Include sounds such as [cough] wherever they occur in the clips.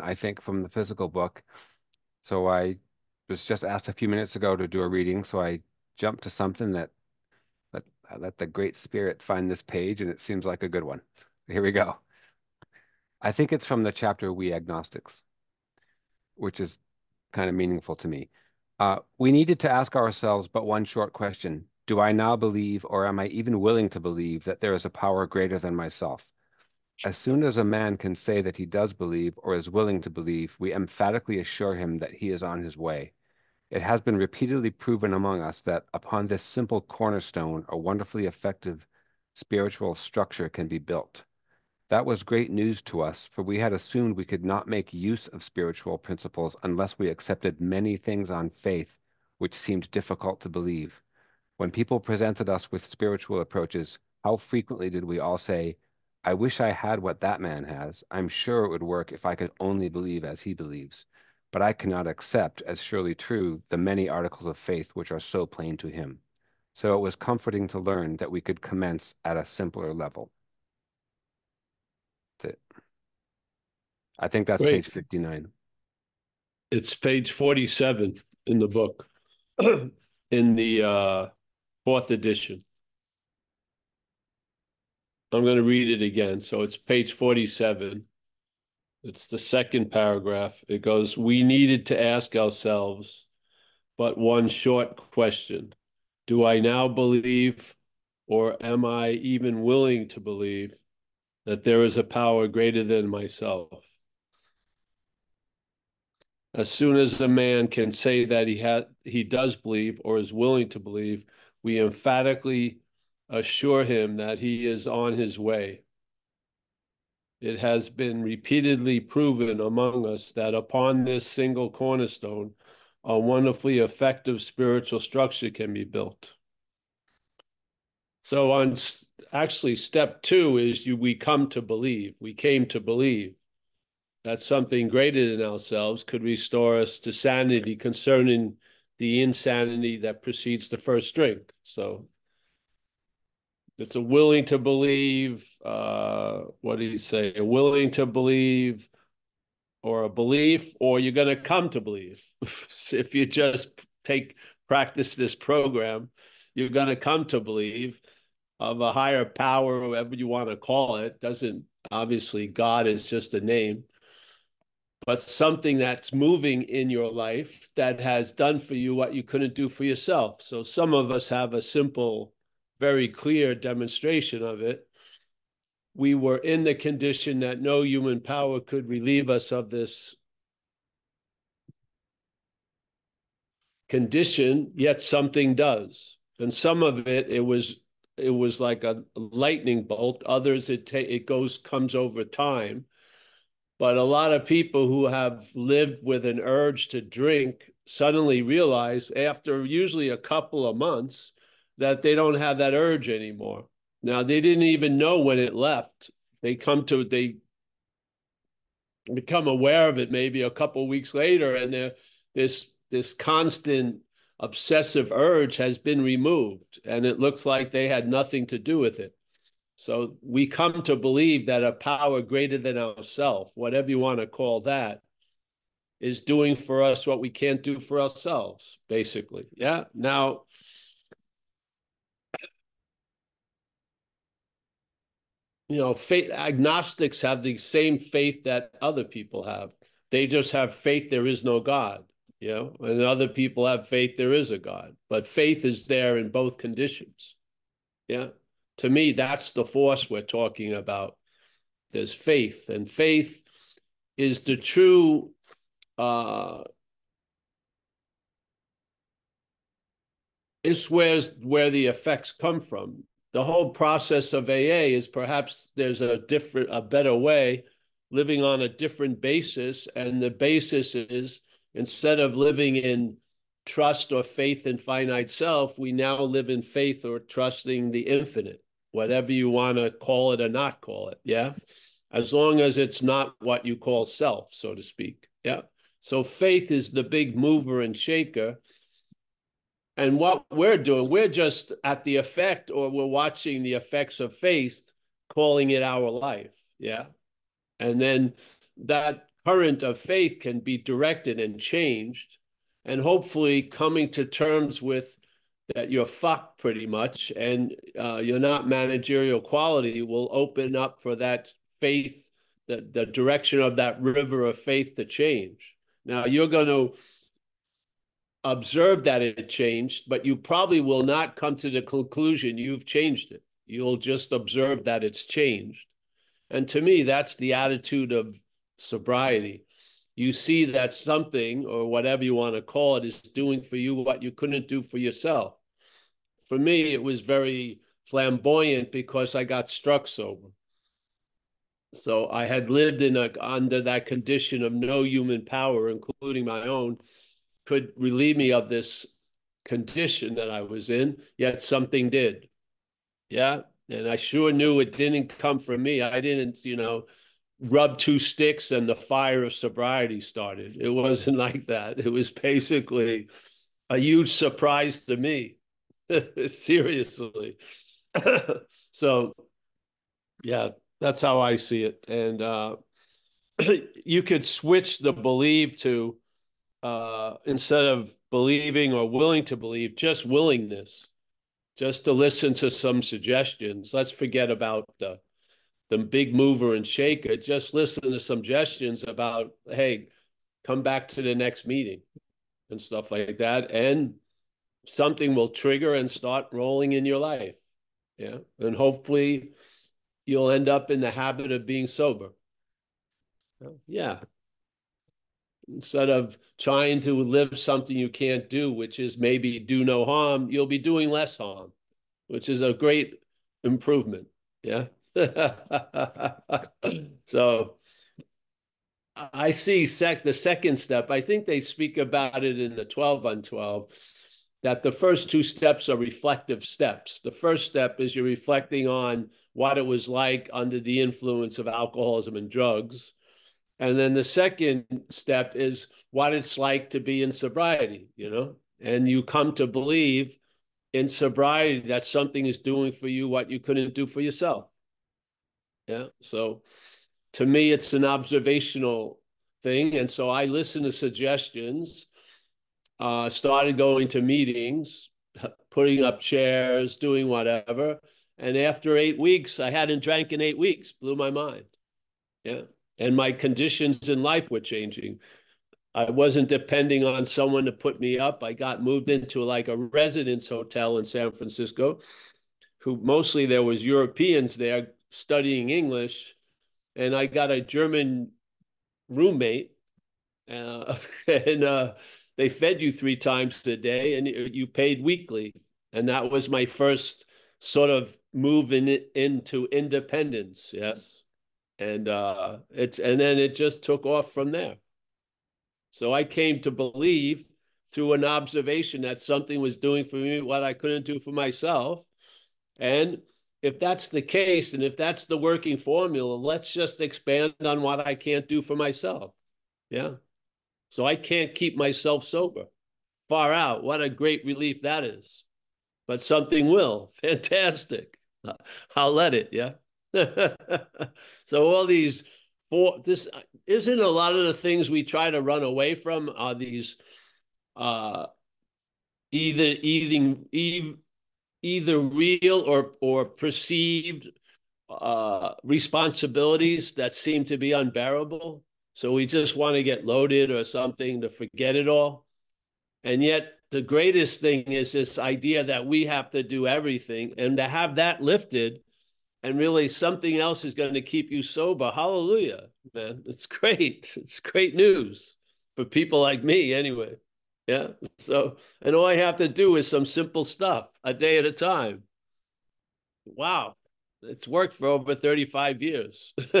I think, from the physical book. So I was just asked a few minutes ago to do a reading, so I jumped to something that let let the Great Spirit find this page, and it seems like a good one. Here we go. I think it's from the chapter We Agnostics, which is kind of meaningful to me. Uh, we needed to ask ourselves but one short question Do I now believe, or am I even willing to believe, that there is a power greater than myself? As soon as a man can say that he does believe or is willing to believe, we emphatically assure him that he is on his way. It has been repeatedly proven among us that upon this simple cornerstone, a wonderfully effective spiritual structure can be built. That was great news to us, for we had assumed we could not make use of spiritual principles unless we accepted many things on faith which seemed difficult to believe. When people presented us with spiritual approaches, how frequently did we all say, I wish I had what that man has. I'm sure it would work if I could only believe as he believes. But I cannot accept as surely true the many articles of faith which are so plain to him. So it was comforting to learn that we could commence at a simpler level. That's it. I think that's page 59. It's page 47 in the book, [clears throat] in the uh, fourth edition. I'm going to read it again. So it's page 47. It's the second paragraph. It goes, We needed to ask ourselves but one short question Do I now believe, or am I even willing to believe, that there is a power greater than myself? As soon as a man can say that he had he does believe or is willing to believe, we emphatically assure him that he is on his way. It has been repeatedly proven among us that upon this single cornerstone, a wonderfully effective spiritual structure can be built. So on actually step two is you we come to believe. We came to believe that something greater than ourselves could restore us to sanity concerning the insanity that precedes the first drink. So it's a willing to believe, uh, what do you say? A willing to believe or a belief, or you're going to come to believe. [laughs] if you just take practice this program, you're going to come to believe of a higher power, whatever you want to call it. Doesn't obviously God is just a name, but something that's moving in your life that has done for you what you couldn't do for yourself. So some of us have a simple very clear demonstration of it. We were in the condition that no human power could relieve us of this condition, yet something does. And some of it, it was it was like a lightning bolt. Others, it ta- it goes comes over time. But a lot of people who have lived with an urge to drink suddenly realize after usually a couple of months that they don't have that urge anymore. Now they didn't even know when it left. They come to they become aware of it maybe a couple weeks later, and this this constant obsessive urge has been removed, and it looks like they had nothing to do with it. So we come to believe that a power greater than ourselves, whatever you want to call that, is doing for us what we can't do for ourselves, basically. Yeah. Now, you know, faith agnostics have the same faith that other people have. They just have faith there is no God, you know, and other people have faith there is a God. But faith is there in both conditions. Yeah. To me, that's the force we're talking about. There's faith, and faith is the true uh it's where's where the effects come from the whole process of AA is perhaps there's a different, a better way, living on a different basis. And the basis is instead of living in trust or faith in finite self, we now live in faith or trusting the infinite, whatever you want to call it or not call it. Yeah. As long as it's not what you call self, so to speak. Yeah. So faith is the big mover and shaker. And what we're doing, we're just at the effect or we're watching the effects of faith, calling it our life. Yeah. And then that current of faith can be directed and changed, and hopefully coming to terms with that you're fucked pretty much and uh, you're not managerial quality will open up for that faith, the, the direction of that river of faith to change. Now you're going to observe that it changed, but you probably will not come to the conclusion you've changed it. You'll just observe that it's changed. And to me, that's the attitude of sobriety. You see that something, or whatever you want to call it, is doing for you what you couldn't do for yourself. For me, it was very flamboyant because I got struck sober. So I had lived in a under that condition of no human power, including my own, could relieve me of this condition that I was in, yet something did. Yeah. And I sure knew it didn't come from me. I didn't, you know, rub two sticks and the fire of sobriety started. It wasn't [laughs] like that. It was basically a huge surprise to me. [laughs] Seriously. [coughs] so, yeah, that's how I see it. And uh, [clears throat] you could switch the believe to uh, instead of believing or willing to believe, just willingness, just to listen to some suggestions. Let's forget about the the big mover and shaker. Just listen to some suggestions about, hey, come back to the next meeting and stuff like that, and something will trigger and start rolling in your life. Yeah, and hopefully you'll end up in the habit of being sober. Yeah. Instead of trying to live something you can't do, which is maybe do no harm, you'll be doing less harm, which is a great improvement. Yeah. [laughs] so I see sec the second step. I think they speak about it in the 12 and 12 that the first two steps are reflective steps. The first step is you're reflecting on what it was like under the influence of alcoholism and drugs. And then the second step is what it's like to be in sobriety, you know? And you come to believe in sobriety that something is doing for you what you couldn't do for yourself. Yeah. So to me, it's an observational thing. And so I listen to suggestions uh, started going to meetings, [laughs] putting up chairs, doing whatever. And after eight weeks, I hadn't drank in eight weeks, blew my mind. Yeah. And my conditions in life were changing. I wasn't depending on someone to put me up. I got moved into like a residence hotel in San Francisco, who mostly there was Europeans there studying English. And I got a German roommate. Uh, [laughs] and uh, they fed you three times a day and you paid weekly. And that was my first sort of move in, into independence. Yes. And uh, it's and then it just took off from there. So I came to believe through an observation that something was doing for me what I couldn't do for myself. And if that's the case, and if that's the working formula, let's just expand on what I can't do for myself. Yeah. So I can't keep myself sober. Far out. What a great relief that is. But something will. [laughs] Fantastic. I'll let it. Yeah. [laughs] so all these four, this isn't a lot of the things we try to run away from are these uh, either either either real or or perceived uh, responsibilities that seem to be unbearable so we just want to get loaded or something to forget it all. And yet, the greatest thing is this idea that we have to do everything and to have that lifted and really something else is going to keep you sober. Hallelujah, man. It's great. [laughs] It's great news for people like me, anyway. Yeah. So, and all I have to do is some simple stuff a day at a time. Wow. It's worked for over 35 years. [laughs]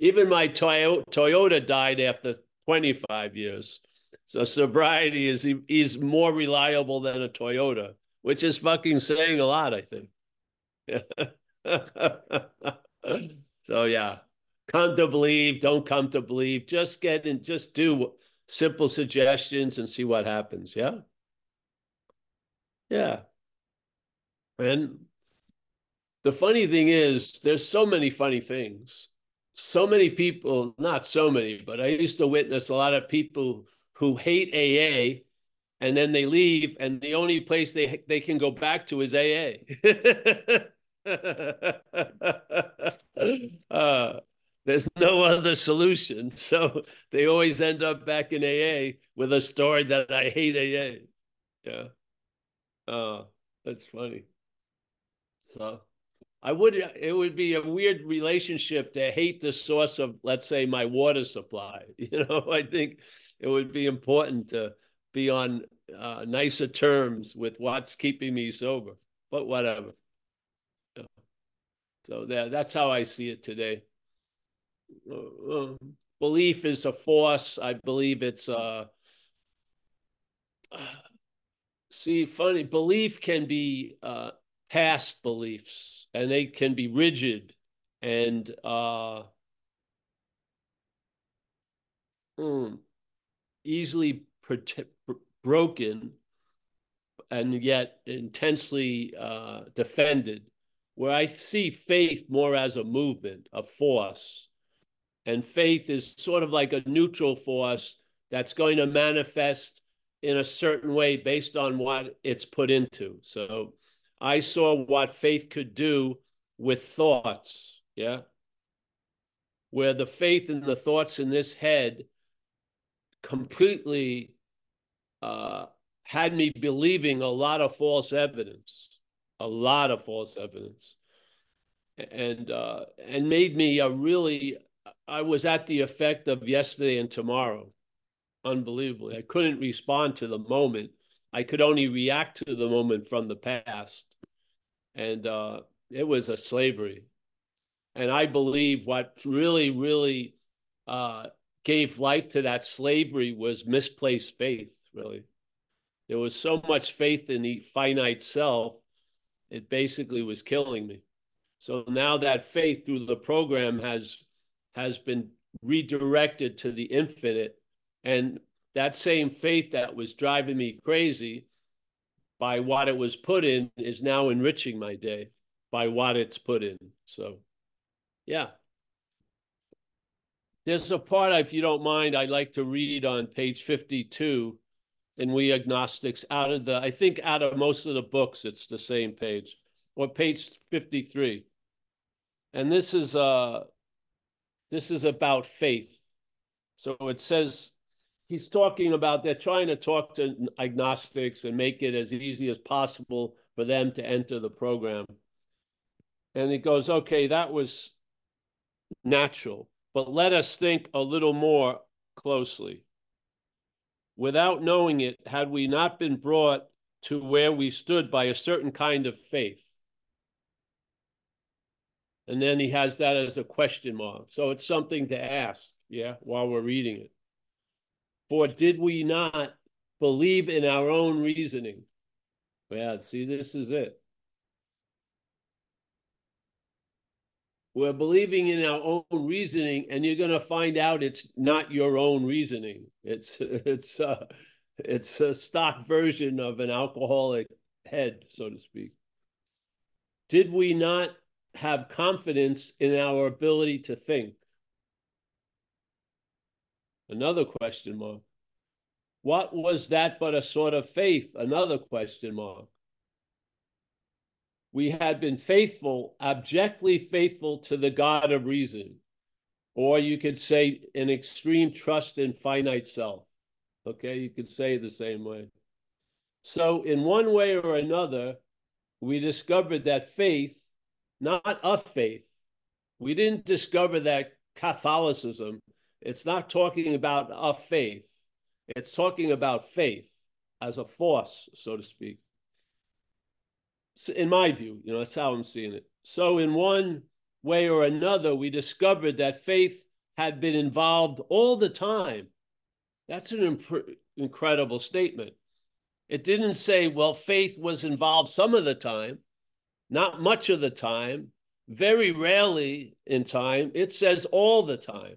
Even my Toyota died after 25 years. So sobriety is is more reliable than a Toyota, which is fucking saying a lot, I think. [laughs] so yeah, come to believe, don't come to believe. Just get and just do simple suggestions and see what happens. Yeah. Yeah. And the funny thing is, there's so many funny things. So many people, not so many, but I used to witness a lot of people who hate AA and then they leave and the only place they they can go back to is AA. [laughs] uh, there's no other solution. So they always end up back in AA with a story that I hate AA. Yeah. Uh, that's funny. So I would it would be a weird relationship to hate the source of let's say my water supply. [laughs] You know, I think it would be important to be on uh, nicer terms with what's keeping me sober. But whatever. So that, that's how I see it today. Uh, uh, belief is a force. I believe it's uh [sighs] see funny belief can be uh past beliefs and they can be rigid and uh, hmm, easily broken and yet intensely uh, defended. Where I see faith more as a movement, a force. And faith is sort of like a neutral force that's going to manifest in a certain way based on what it's put into. So I saw what faith could do with thoughts. Yeah. Where the faith and the thoughts in this head completely uh, had me believing a lot of false evidence, a lot of false evidence, and uh, and made me a really. I was at the effect of yesterday and tomorrow, unbelievably. I couldn't respond to the moment I could only react to the moment from the past. And uh, it was a slavery. And I believe what really, really uh, gave life to that slavery was misplaced faith, really. There was so much faith in the finite self, it basically was killing me. So now that faith through the program has has been redirected to the infinite and that same faith that was driving me crazy by what it was put in is now enriching my day by what it's put in. So, yeah. There's a part, if you don't mind, I'd like to read on page 52 in We Agnostics out of the, I think out of most of the books, it's the same page, or page 53. And this is uh this is about faith. So it says he's talking about they're trying to talk to agnostics and make it as easy as possible for them to enter the program. And he goes, okay, that was natural, but let us think a little more closely. Without knowing it, had we not been brought to where we stood by a certain kind of faith? And then he has that as a question mark. So it's something to ask, yeah, while we're reading it. For did we not believe in our own reasoning? Yeah, see, this is it. We're believing in our own reasoning, and you're going to find out it's not your own reasoning. It's it's uh, it's a stock version of an alcoholic head, so to speak. Did we not have confidence in our ability to think? Another question mark. What was that but a sort of faith? Another question mark. We had been faithful, abjectly faithful to the God of reason, or you could say an extreme trust in finite self. Okay, you could say the same way. So, in one way or another, we discovered that faith, not a faith, we didn't discover that Catholicism it's not talking about a faith. It's talking about faith as a force, so to speak. In my view, you know, that's how I'm seeing it. So, in one way or another, we discovered that faith had been involved all the time. That's an imp- incredible statement. It didn't say, well, faith was involved some of the time, not much of the time, very rarely in time. It says all the time.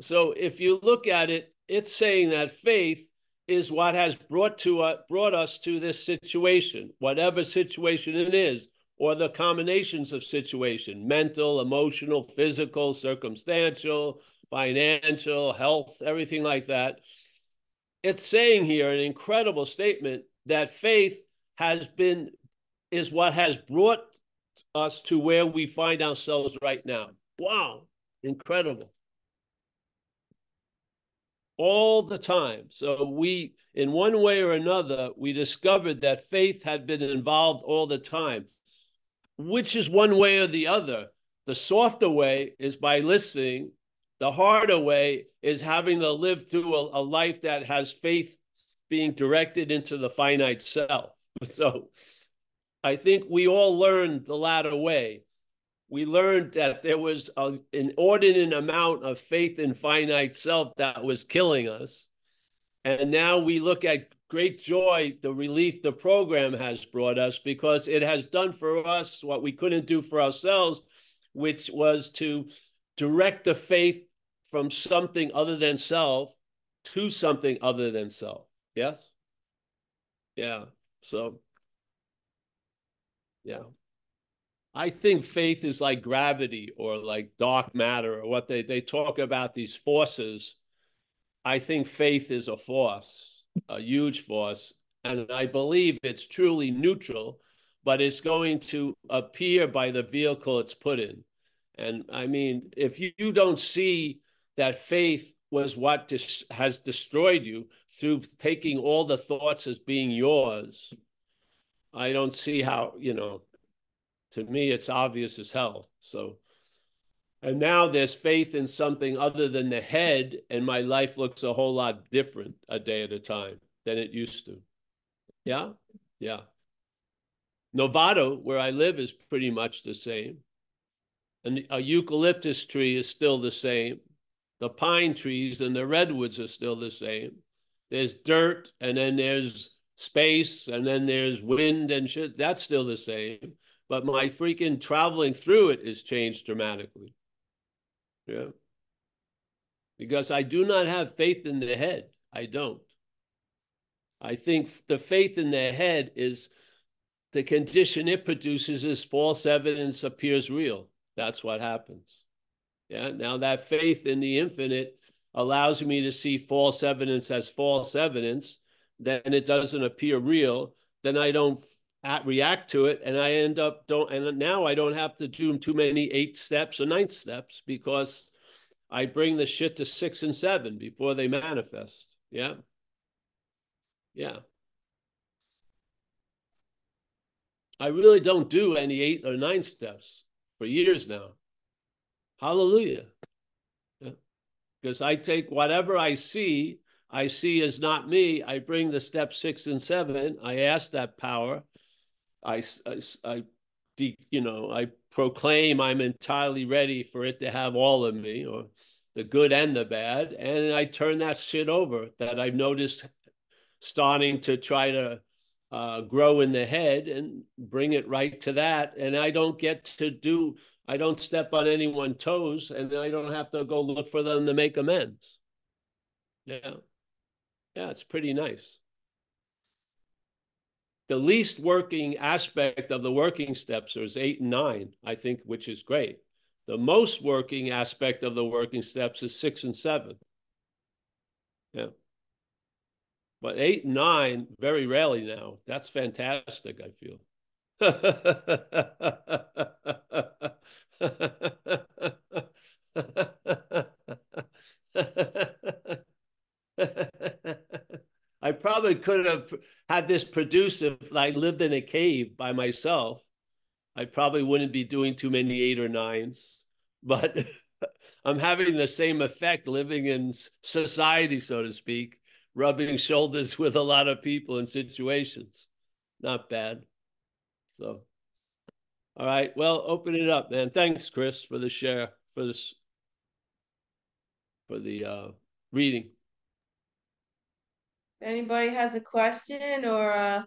So if you look at it, it's saying that faith is what has brought to uh, brought us to this situation, whatever situation it is, or the combinations of situation mental, emotional, physical, circumstantial, financial, health, everything like that. It's saying here an incredible statement that faith has been, is what has brought us to where we find ourselves right now. Wow, incredible. All the time. So we, in one way or another, we discovered that faith had been involved all the time. Which is one way or the other? The softer way is by listening. The harder way is having to live through a, a life that has faith being directed into the finite self. [laughs] So I think we all learned the latter way. We learned that there was an inordinate amount of faith in finite self that was killing us. And now we look at great joy, the relief the program has brought us because it has done for us what we couldn't do for ourselves, which was to direct the faith from something other than self to something other than self. Yes? Yeah. So, yeah. I think faith is like gravity or like dark matter or what they, they talk about these forces. I think faith is a force a huge force. And I believe it's truly neutral, but it's going to appear by the vehicle it's put in. And I mean, if you, you don't see that faith was what dis- has destroyed you through taking all the thoughts as being yours, I don't see how, you know, to me, it's obvious as hell. So, and now there's faith in something other than the head, and my life looks a whole lot different a day at a time than it used to. Yeah, yeah. Novato, where I live, is pretty much the same. And a eucalyptus tree is still the same. The pine trees and the redwoods are still the same. There's dirt, and then there's space, and then there's wind and shit. That's still the same. But my freaking traveling through it has changed dramatically. Yeah. Because I do not have faith in the head. I don't. I think the faith in the head is the condition it produces is false evidence appears real. That's what happens. Yeah. Now that faith in the infinite allows me to see false evidence as false evidence. Then it doesn't appear real. Then I don't react to it and i end up don't and now i don't have to do too many eight steps or nine steps because i bring the shit to six and seven before they manifest. Yeah. Yeah. I really don't do any eight or nine steps for years now. Hallelujah. Yeah. because i take whatever i see i see as not me i bring the step six and seven i ask that power I, I, I, you know, I proclaim I'm entirely ready for it to have all of me, or the good and the bad, and I turn that shit over that I've noticed starting to try to uh, grow in the head and bring it right to that. And I don't get to do, I don't step on anyone's toes, and I don't have to go look for them to make amends. Yeah, yeah, it's pretty nice the least working aspect of the working steps is eight and nine, I think, which is great. The most working aspect of the working steps is six and seven. Yeah. But eight and nine, very rarely now. That's fantastic, I feel. [laughs] I probably could have had this produced if I lived in a cave by myself. I probably wouldn't be doing too many eight or nines, but [laughs] I'm having the same effect living in society, so to speak, rubbing shoulders with a lot of people and situations. Not bad. So, all right. Well, open it up, man. Thanks, Chris, for the share, for this, for the uh, reading. If anybody has a question or a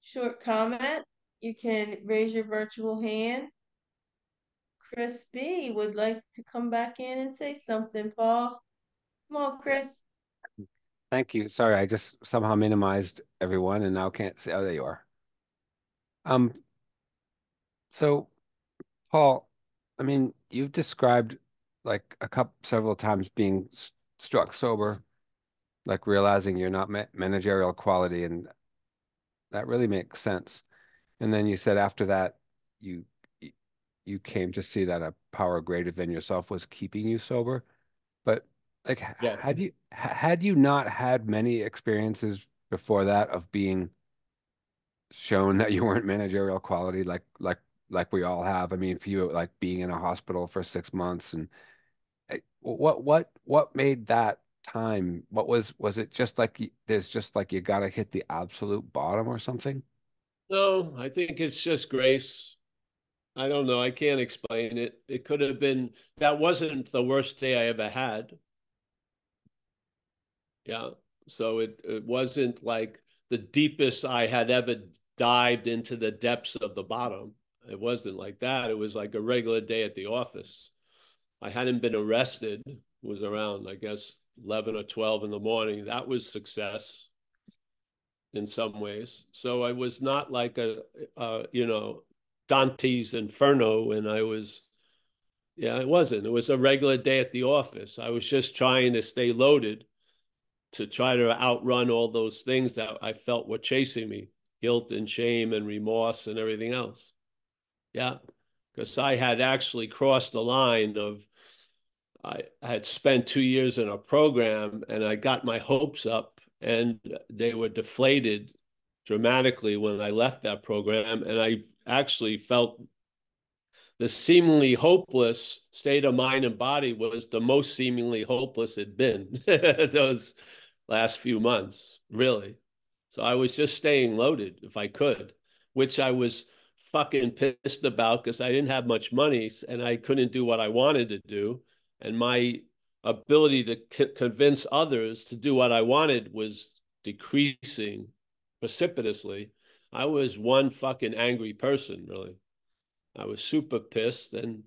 short comment, you can raise your virtual hand. Chris B would like to come back in and say something, Paul. Come on, Chris. Thank you. Sorry, I just somehow minimized everyone and now can't see. Oh, there you are. Um, So, Paul, I mean, you've described like a couple several times being struck sober, like realizing you're not ma managerial quality, and that really makes sense. And then you said after that, you you came to see that a power greater than yourself was keeping you sober. But like, Yeah. had you had you not had many experiences before that of being shown that you weren't managerial quality, like like like we all have? I mean, for you, like being in a hospital for six months, and eh, what what what made that time? What was was it just like there's just like you got to hit the absolute bottom or something? No, I think it's just grace. I don't know. I can't explain it. It could have been that wasn't the worst day I ever had. Yeah. So it, it wasn't like the deepest I had ever dived into the depths of the bottom. It wasn't like that. It was like a regular day at the office. I hadn't been arrested. Was around, I guess, 11 or 12 in the morning. That was success in some ways. So I was not like a, you know, Dante's Inferno, and I was, yeah, it wasn't. It was a regular day at the office. I was just trying to stay loaded to try to outrun all those things that I felt were chasing me guilt and shame and remorse and everything else. Yeah. Because I had actually crossed the line of, I, had spent two years in a program and I got my hopes up and they were deflated dramatically when I left that program. And I actually felt the seemingly hopeless state of mind and body was the most seemingly hopeless it'd been [laughs] those last few months, really. So I was just staying loaded if I could, which I was fucking pissed about because I didn't have much money and I couldn't do what I wanted to do. And my ability to c- convince others to do what I wanted was decreasing precipitously. I was one fucking angry person, really. I was super pissed. And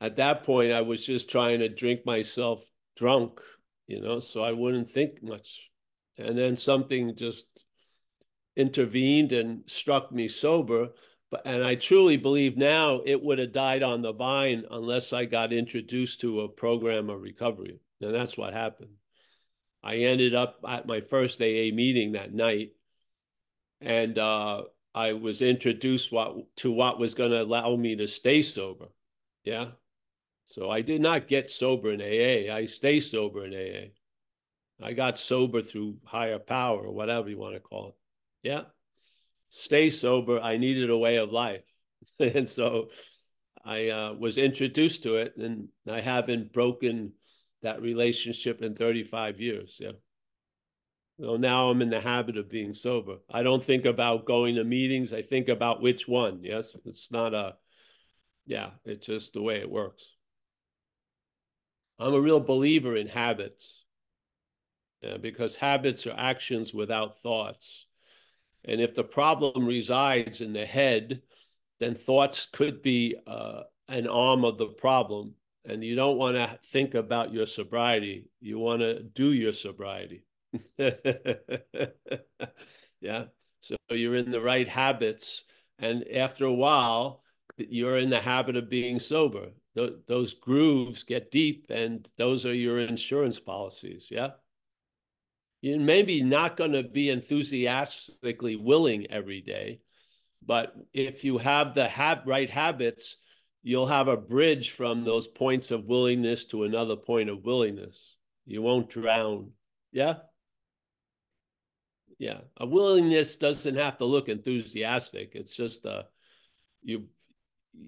at that point, I was just trying to drink myself drunk, you know, so I wouldn't think much. And then something just intervened and struck me sober. And I truly believe now it would have died on the vine unless I got introduced to a program of recovery. And that's what happened. I ended up at my first AA meeting that night. And uh, I was introduced what, to what was going to allow me to stay sober. Yeah. So I did not get sober in AA. I stay sober in AA. I got sober through higher power or whatever you want to call it. Yeah. Stay sober. I needed a way of life. [laughs] and so I uh, was introduced to it and I haven't broken that relationship in 35 years. Yeah. So now I'm in the habit of being sober. I don't think about going to meetings. I think about which one. Yes. It's not a, yeah, it's just the way it works. I'm a real believer in habits yeah, because habits are actions without thoughts. And if the problem resides in the head, then thoughts could be uh, an arm of the problem. And you don't want to think about your sobriety. You want to do your sobriety. [laughs] yeah. So you're in the right habits. And after a while, you're in the habit of being sober. Th- those grooves get deep, and those are your insurance policies. Yeah. You're maybe not going to be enthusiastically willing every day, but if you have the right habits, you'll have a bridge from those points of willingness to another point of willingness. You won't drown. Yeah. Yeah. A willingness doesn't have to look enthusiastic. It's just uh you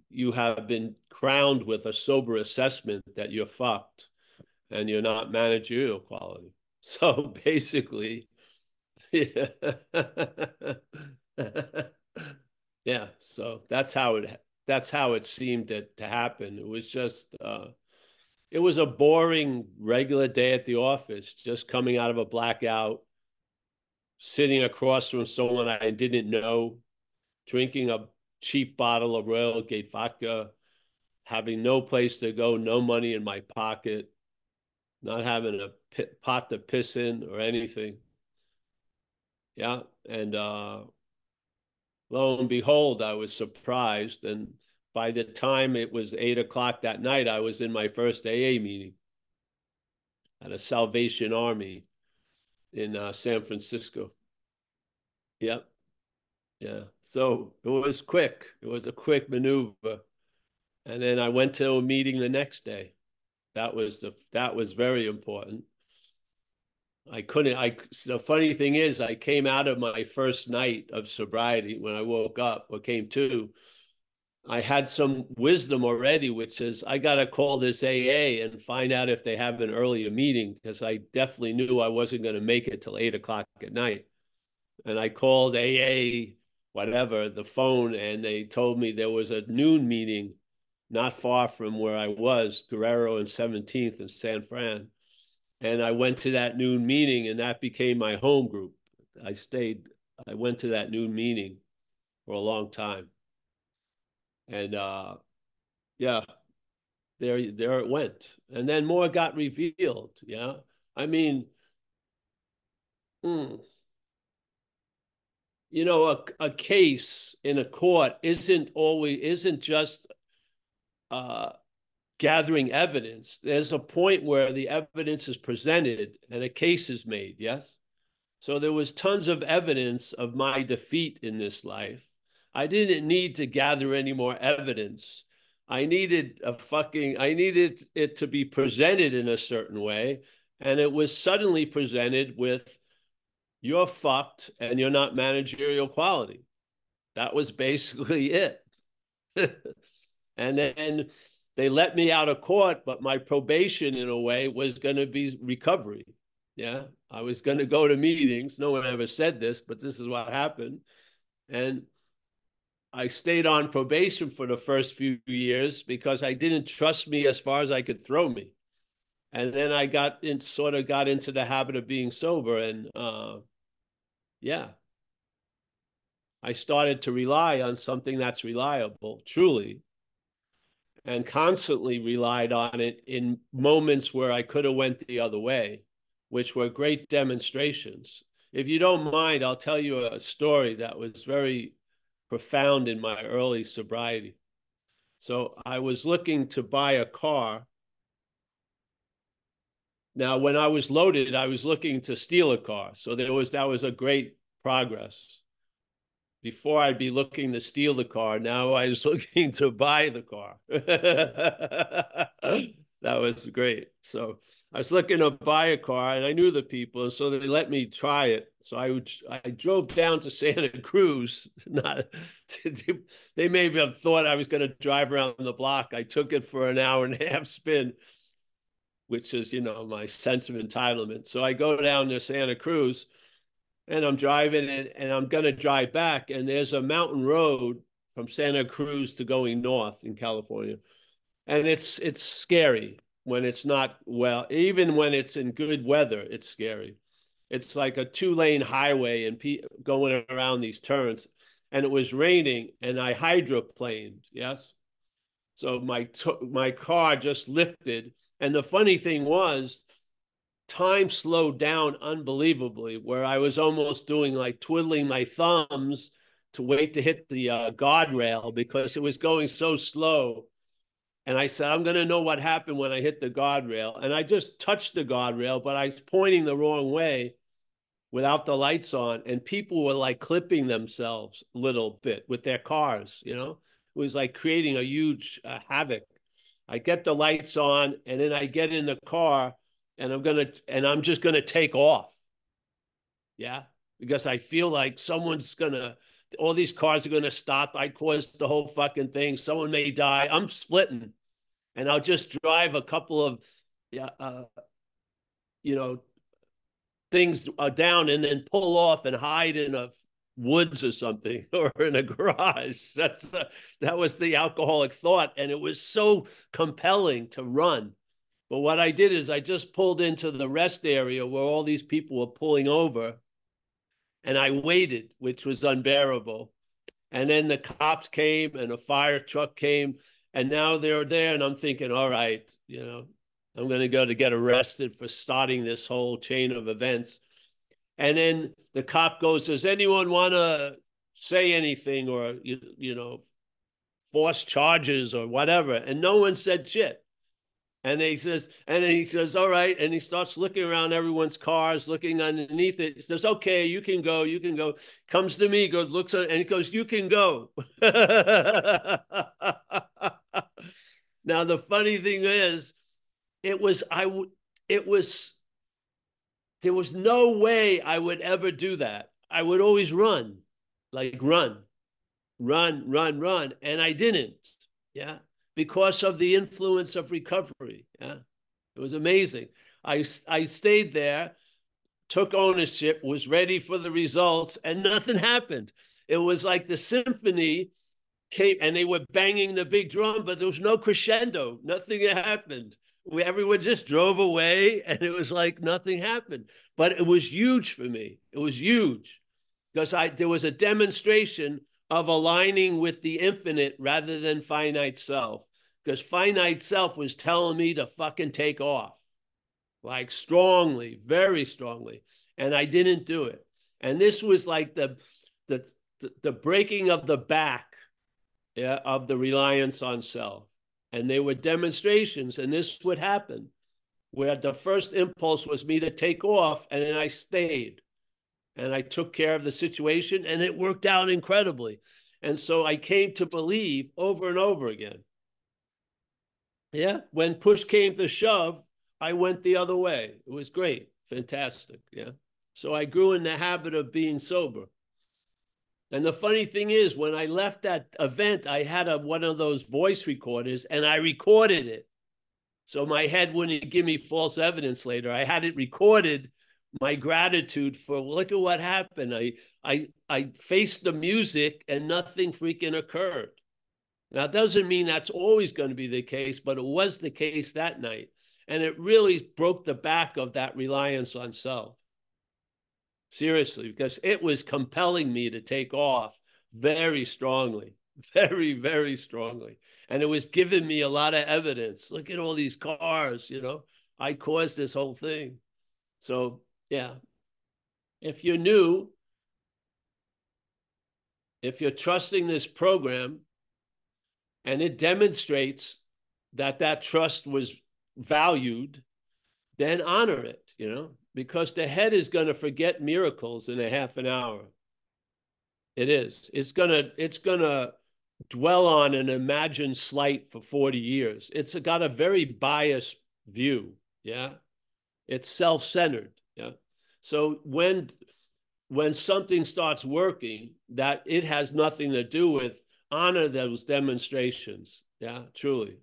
you have been crowned with a sober assessment that you're fucked and you're not managerial quality. So basically, yeah. [laughs] yeah. So that's how it that's how it seemed to, to happen. It was just uh it was a boring regular day at the office, just coming out of a blackout, sitting across from someone I didn't know, drinking a cheap bottle of Royal Gate vodka, having no place to go, no money in my pocket, not having a pot to piss in or anything. Yeah. And uh, lo and behold, I was surprised. And by the time it was eight o'clock that night, I was in my first AA meeting at a Salvation Army in uh, San Francisco. Yep. Yeah. So it was quick. It was a quick maneuver. And then I went to a meeting the next day. That was the that was very important. I couldn't I the funny thing is I came out of my first night of sobriety when I woke up or came to I had some wisdom already, which is I got to call this AA and find out if they have an earlier meeting because I definitely knew I wasn't going to make it till eight o'clock at night. And I called AA, whatever, the phone, and they told me there was a noon meeting not far from where I was, Guerrero and 17th in San Fran. And I went to that noon meeting, and that became my home group. I stayed, I went to that noon meeting for a long time and uh, yeah, there there it went, and then more got revealed. Yeah, I mean, hmm. you know, a a case in a court isn't always isn't just uh, gathering evidence. There's a point where the evidence is presented and a case is made. Yes. So there was tons of evidence of my defeat in this life I didn't need to gather any more evidence. I needed a fucking, I needed it to be presented in a certain way. And it was suddenly presented with, you're fucked and you're not managerial quality. That was basically [laughs] it. [laughs] and then they let me out of court, but my probation in a way was going to be recovery. Yeah. I was going to go to meetings. No one ever said this, but this is what happened. And I stayed on probation for the first few years because I didn't trust me as far as I could throw me. And then I got in, sort of got into the habit of being sober. And uh, yeah, I started to rely on something that's reliable, truly, and constantly relied on it in moments where I could have went the other way, which were great demonstrations. If you don't mind, I'll tell you a story that was very profound in my early sobriety. So I was looking to buy a car. Now, when I was loaded, I was looking to steal a car. So there was that was a great progress. Before I'd be looking to steal the car, now I was [laughs] looking to buy the car. [laughs] that was great. So I was looking to buy a car, and I knew the people, And so they let me try it. So I would, I drove down to Santa [laughs] Cruz. Not they may have thought I was going to drive around the block. I took it for an hour and a half spin, which is you know my sense of entitlement. So I go down to Santa Cruz, and I'm driving, and, and I'm going to drive back, and there's a mountain road from Santa Cruz to going north in California. And it's it's scary when it's not well even when it's in good weather it's scary. It's like a two lane highway and pe- going around these turns and it was raining and i hydroplaned yes? So my t- my car just lifted and the funny thing was time slowed down unbelievably where i was almost doing like twiddling my thumbs to wait to hit the uh, guardrail because it was going so slow and I said, I'm going to know what happened when I hit the guardrail. And I just touched the guardrail, but I was pointing the wrong way without the lights on. And people were like clipping themselves a little bit with their cars, you know? It was like creating a huge uh, havoc. I get the lights on and then I get in the car and I'm going to, and I'm just going to take off. Yeah. Because I feel like someone's going to, all these cars are going to stop. I caused the whole fucking thing. Someone may die. I'm splitting, and I'll just drive a couple of, uh, you know, things uh, down and then pull off and hide in a woods or something [laughs] or in a garage. That's uh, that was the alcoholic thought, and it was so compelling to run. But what I did is I just pulled into the rest area where all these people were pulling over and I waited, which was unbearable. And then the cops came and a fire truck came, and now they're there. And I'm thinking, all right, you know, I'm going to go to get arrested for starting this whole chain of events. And then the cop goes, Does anyone want to say anything or you, you know force charges or whatever and no one said shit and he says and then he says all right and he starts looking around everyone's cars looking underneath it he says okay you can go you can go comes to me goes looks at and he goes you can go [laughs] now the funny thing is it was i would it was there was no way i would ever do that i would always run like run, run, run, run. And I didn't. Yeah. Because of the influence of recovery. Yeah. It was amazing. I, I stayed there, took ownership, was ready for the results, and nothing happened. It was like the symphony came and they were banging the big drum, but there was no crescendo. Nothing happened. We, everyone just drove away and it was like nothing happened. But it was huge for me. It was huge because I there was a demonstration of aligning with the infinite rather than finite self. Because finite self was telling me to fucking take off, like strongly, very strongly, and I didn't do it. And this was like the the the, breaking of the back yeah, of the reliance on self. And they were demonstrations, and this would happen, where the first impulse was me to take off, and then I stayed and I took care of the situation and it worked out incredibly. And so I came to believe over and over again. Yeah, when push came to shove, I went the other way. It was great, fantastic. Yeah. So I grew in the habit of being sober. And the funny thing is, when I left that event, I had a, one of those voice recorders and I recorded it. So my head wouldn't give me false evidence later. I had it recorded my gratitude for look at what happened. I I I faced the music and nothing freaking occurred. Now it doesn't mean that's always going to be the case, but it was the case that night. And it really broke the back of that reliance on self. Seriously, because it was compelling me to take off very strongly, [laughs] very, very strongly. And it was giving me a lot of evidence. Look at all these cars, you know, I caused this whole thing. So yeah. If you're new, if you're trusting this program and it demonstrates that that trust was valued, then honor it, you know, because the head is going to forget miracles in a half an hour. It is. It's going to, it's going to dwell on an imagined slight for 40 years. It's got a very biased view. Yeah. It's self centered. So when when something starts working, that it has nothing to do with honor those demonstrations. Yeah, truly.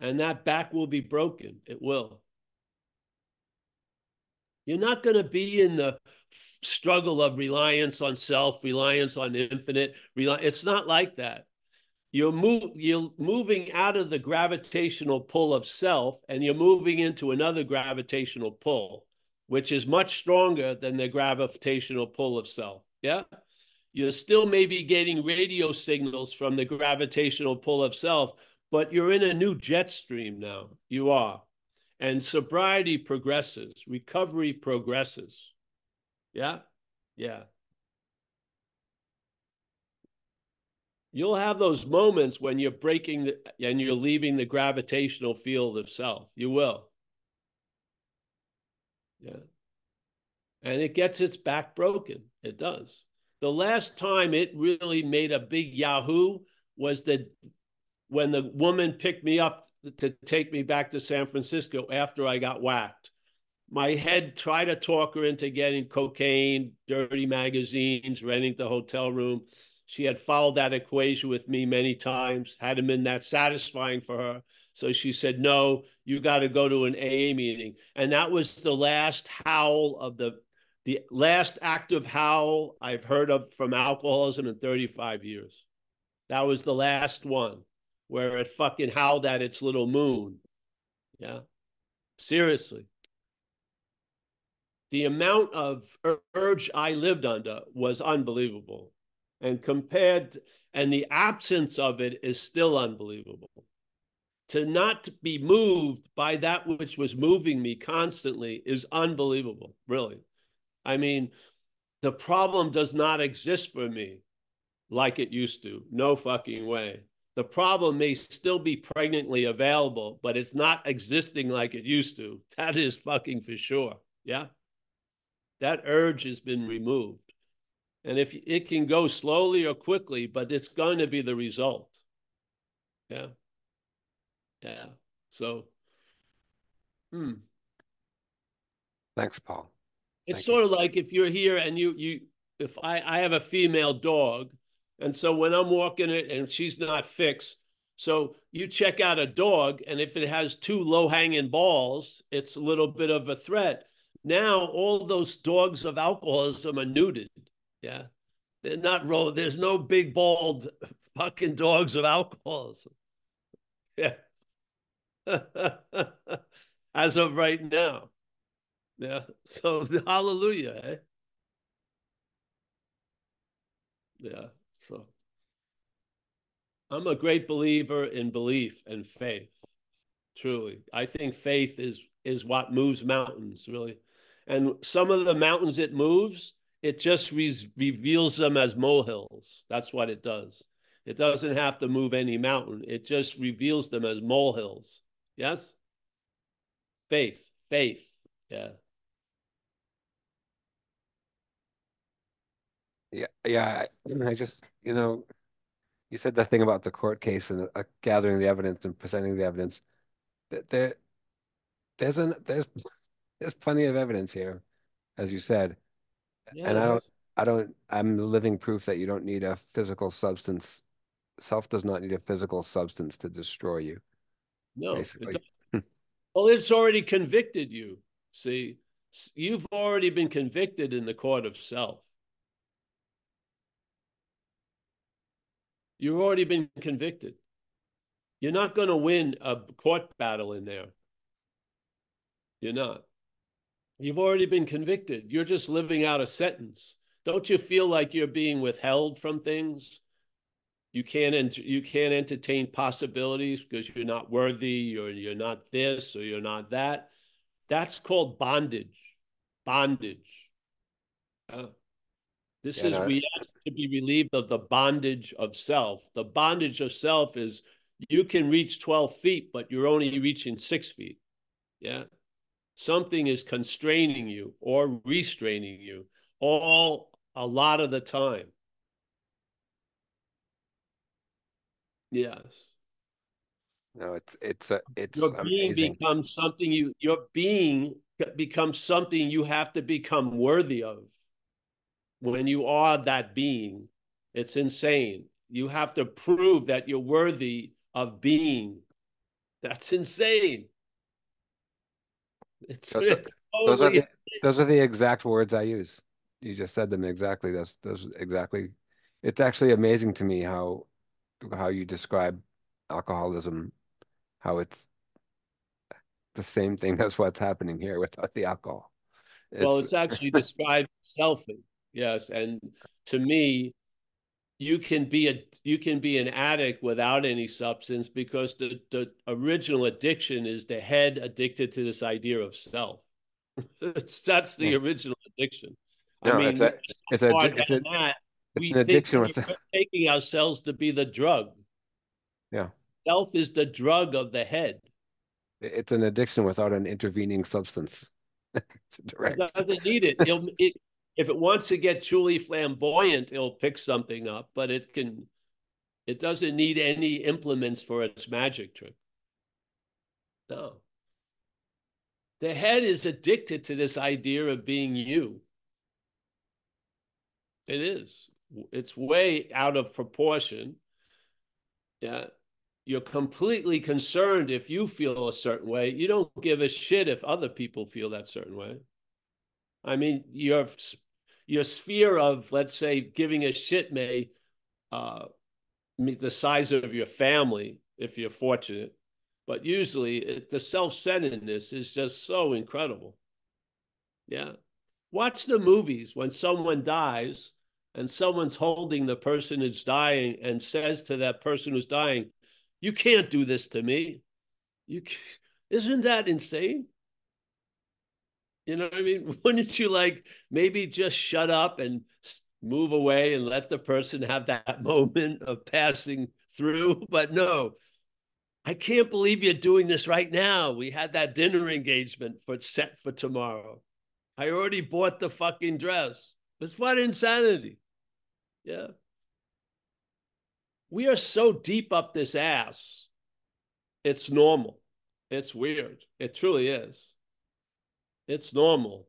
And that back will be broken. It will. You're not going to be in the struggle of reliance on self, reliance on infinite. It's not like that. You're, move, you're moving out of the gravitational pull of self and you're moving into another gravitational pull which is much stronger than the gravitational pull of self. Yeah. You're still maybe getting radio signals from the gravitational pull of self, but you're in a new jet stream now. You are. And sobriety progresses, recovery progresses. Yeah. Yeah. You'll have those moments when you're breaking the, and you're leaving the gravitational field of self. You will. Yeah. And it gets its back broken. It does. The last time it really made a big yahoo was the when the woman picked me up to take me back to San Francisco after I got whacked. My head tried to talk her into getting cocaine, dirty magazines, renting the hotel room. She had followed that equation with me many times, hadn't been that satisfying for her. So she said, No, you got to go to an AA meeting. And that was the last howl of the the last active howl I've heard of from alcoholism in 35 years. That was the last one where it fucking howled at its little moon. Yeah. Seriously. The amount of urge I lived under was unbelievable. And compared, and the absence of it is still unbelievable to not be moved by that which was moving me constantly is unbelievable, really. I mean, the problem does not exist for me like it used to. No fucking way. The problem may still be pregnantly available, but it's not existing like it used to. That is fucking for sure. Yeah. That urge has been removed. And if it can go slowly or quickly, but it's going to be the result. Yeah. Yeah. So, hmm. Thanks, Paul. It's Thank sort you. of like if you're here and you you if I I have a female dog, and so when I'm walking it and she's not fixed, so you check out a dog, and if it has two low hanging balls, it's a little bit of a threat. Now all those dogs of alcoholism are neutered. Yeah, they're not roll. There's no big bald [laughs] fucking dogs of alcoholism. Yeah. [laughs] As of right now. Yeah. So [laughs] hallelujah. Eh? Yeah. So I'm a great believer in belief and faith. Truly. I think faith is is what moves mountains, really. And some of the mountains it moves, it just re- reveals them as molehills. That's what it does. It doesn't have to move any mountain. It just reveals them as molehills. Yes? Faith, faith. Yeah. Yeah, yeah. I, [clears throat] I just, you know, you said that thing about the court case and uh, gathering the evidence and presenting the evidence. That there, there's an there's there's plenty of evidence here, as you said, yes. and I don't I don't I'm living proof that you don't need a physical substance. Self does not need a physical substance to destroy you. No, it [laughs] well, it's already convicted you. See, you've already been convicted in the court of self. You've already been convicted. You're not going to win a court battle in there. You're not. You've already been convicted. You're just living out a sentence. Don't you feel like you're being withheld from things? You can't ent- you can't entertain possibilities because you're not worthy or you're not this or you're not that. That's called bondage. Bondage. Uh, this yeah, is no. we have to be relieved of the bondage of self. The bondage of self is you can reach 12 feet, but you're only reaching six feet. Yeah. Something is constraining you or restraining you all a lot of the time. Yes. No, it's it's a it's your being amazing. becomes something you your being becomes something you have to become worthy of when you are that being. It's insane. You have to prove that you're worthy of being. That's insane. It's, those, it's totally those, are the, those are the exact words I use. You just said them exactly. That's those exactly. It's actually amazing to me how how you describe alcoholism, how it's the same thing [laughs] as what's happening here without the alcohol. It's, well, it's actually described selfing. Yes, and to me, you can be a you can be an addict without any substance because the the original addiction is the head addicted to this idea of self. [laughs] that's the hmm. original addiction. No, I mean, it's a, it's a, it's a, that, we an addiction with the... [laughs] taking ourselves to be the drug. Yeah, self is the drug of the head. It's an addiction without an intervening substance. [laughs] direct. It doesn't need it. It'll, [laughs] it if it wants to get truly flamboyant, it'll pick something up, but it can it doesn't need any implements for its magic trick. No. The head is addicted to this idea of being you. It is. It's way out of proportion. Yeah. You're completely concerned if you feel a certain way. You don't give a shit if other people feel that certain way. I mean, your your sphere of, let's say, giving a shit may uh, meet the size of your family if you're fortunate. But usually, it, the self-centeredness is just so incredible. Yeah, watch the movies when someone dies and someone's holding the person who's dying and says to that person who's dying, "You can't do this to me." You isn't that insane? You know what I mean? [laughs] Wouldn't you like maybe just shut up and move away and let the person have that [laughs] moment of passing through? [laughs] But no, I can't believe you're doing this right now. We had that dinner engagement for set for tomorrow. I already bought the fucking dress. It's what insanity. Yeah. We are so deep up this ass. It's normal. It's weird. It truly is. It's normal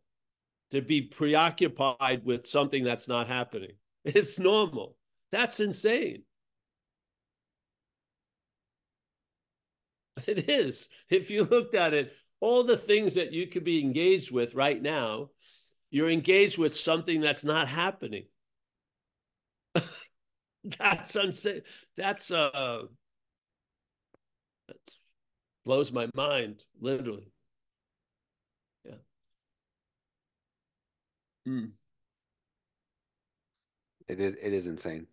to be preoccupied with something that's not happening. It's normal. That's insane. It is. If you looked at it, all the things that you could be engaged with right now, you're engaged with something that's not happening. [laughs] that's unsafe. That's uh that blows my mind, literally. Yeah. Mm. It is it is insane.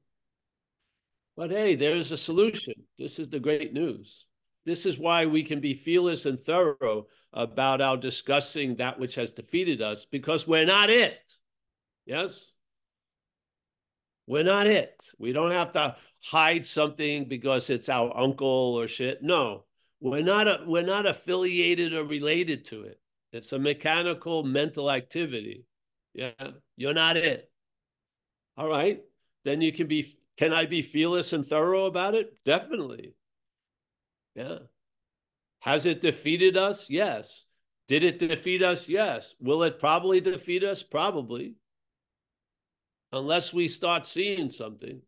But hey, there's a solution. This is the great news. This is why we can be fearless and thorough about our discussing that which has defeated us because we're not it. Yes? We're not it. We don't have to hide something because it's our uncle or shit. No, we're not a, we're not affiliated or related to it. It's a mechanical mental activity. Yeah, you're not it. All right, then you can be. Can I be fearless and thorough about it? Definitely. Yeah. Has it defeated us? Yes. Did it defeat us? Yes. Will it probably defeat us? Probably. Unless we start seeing something.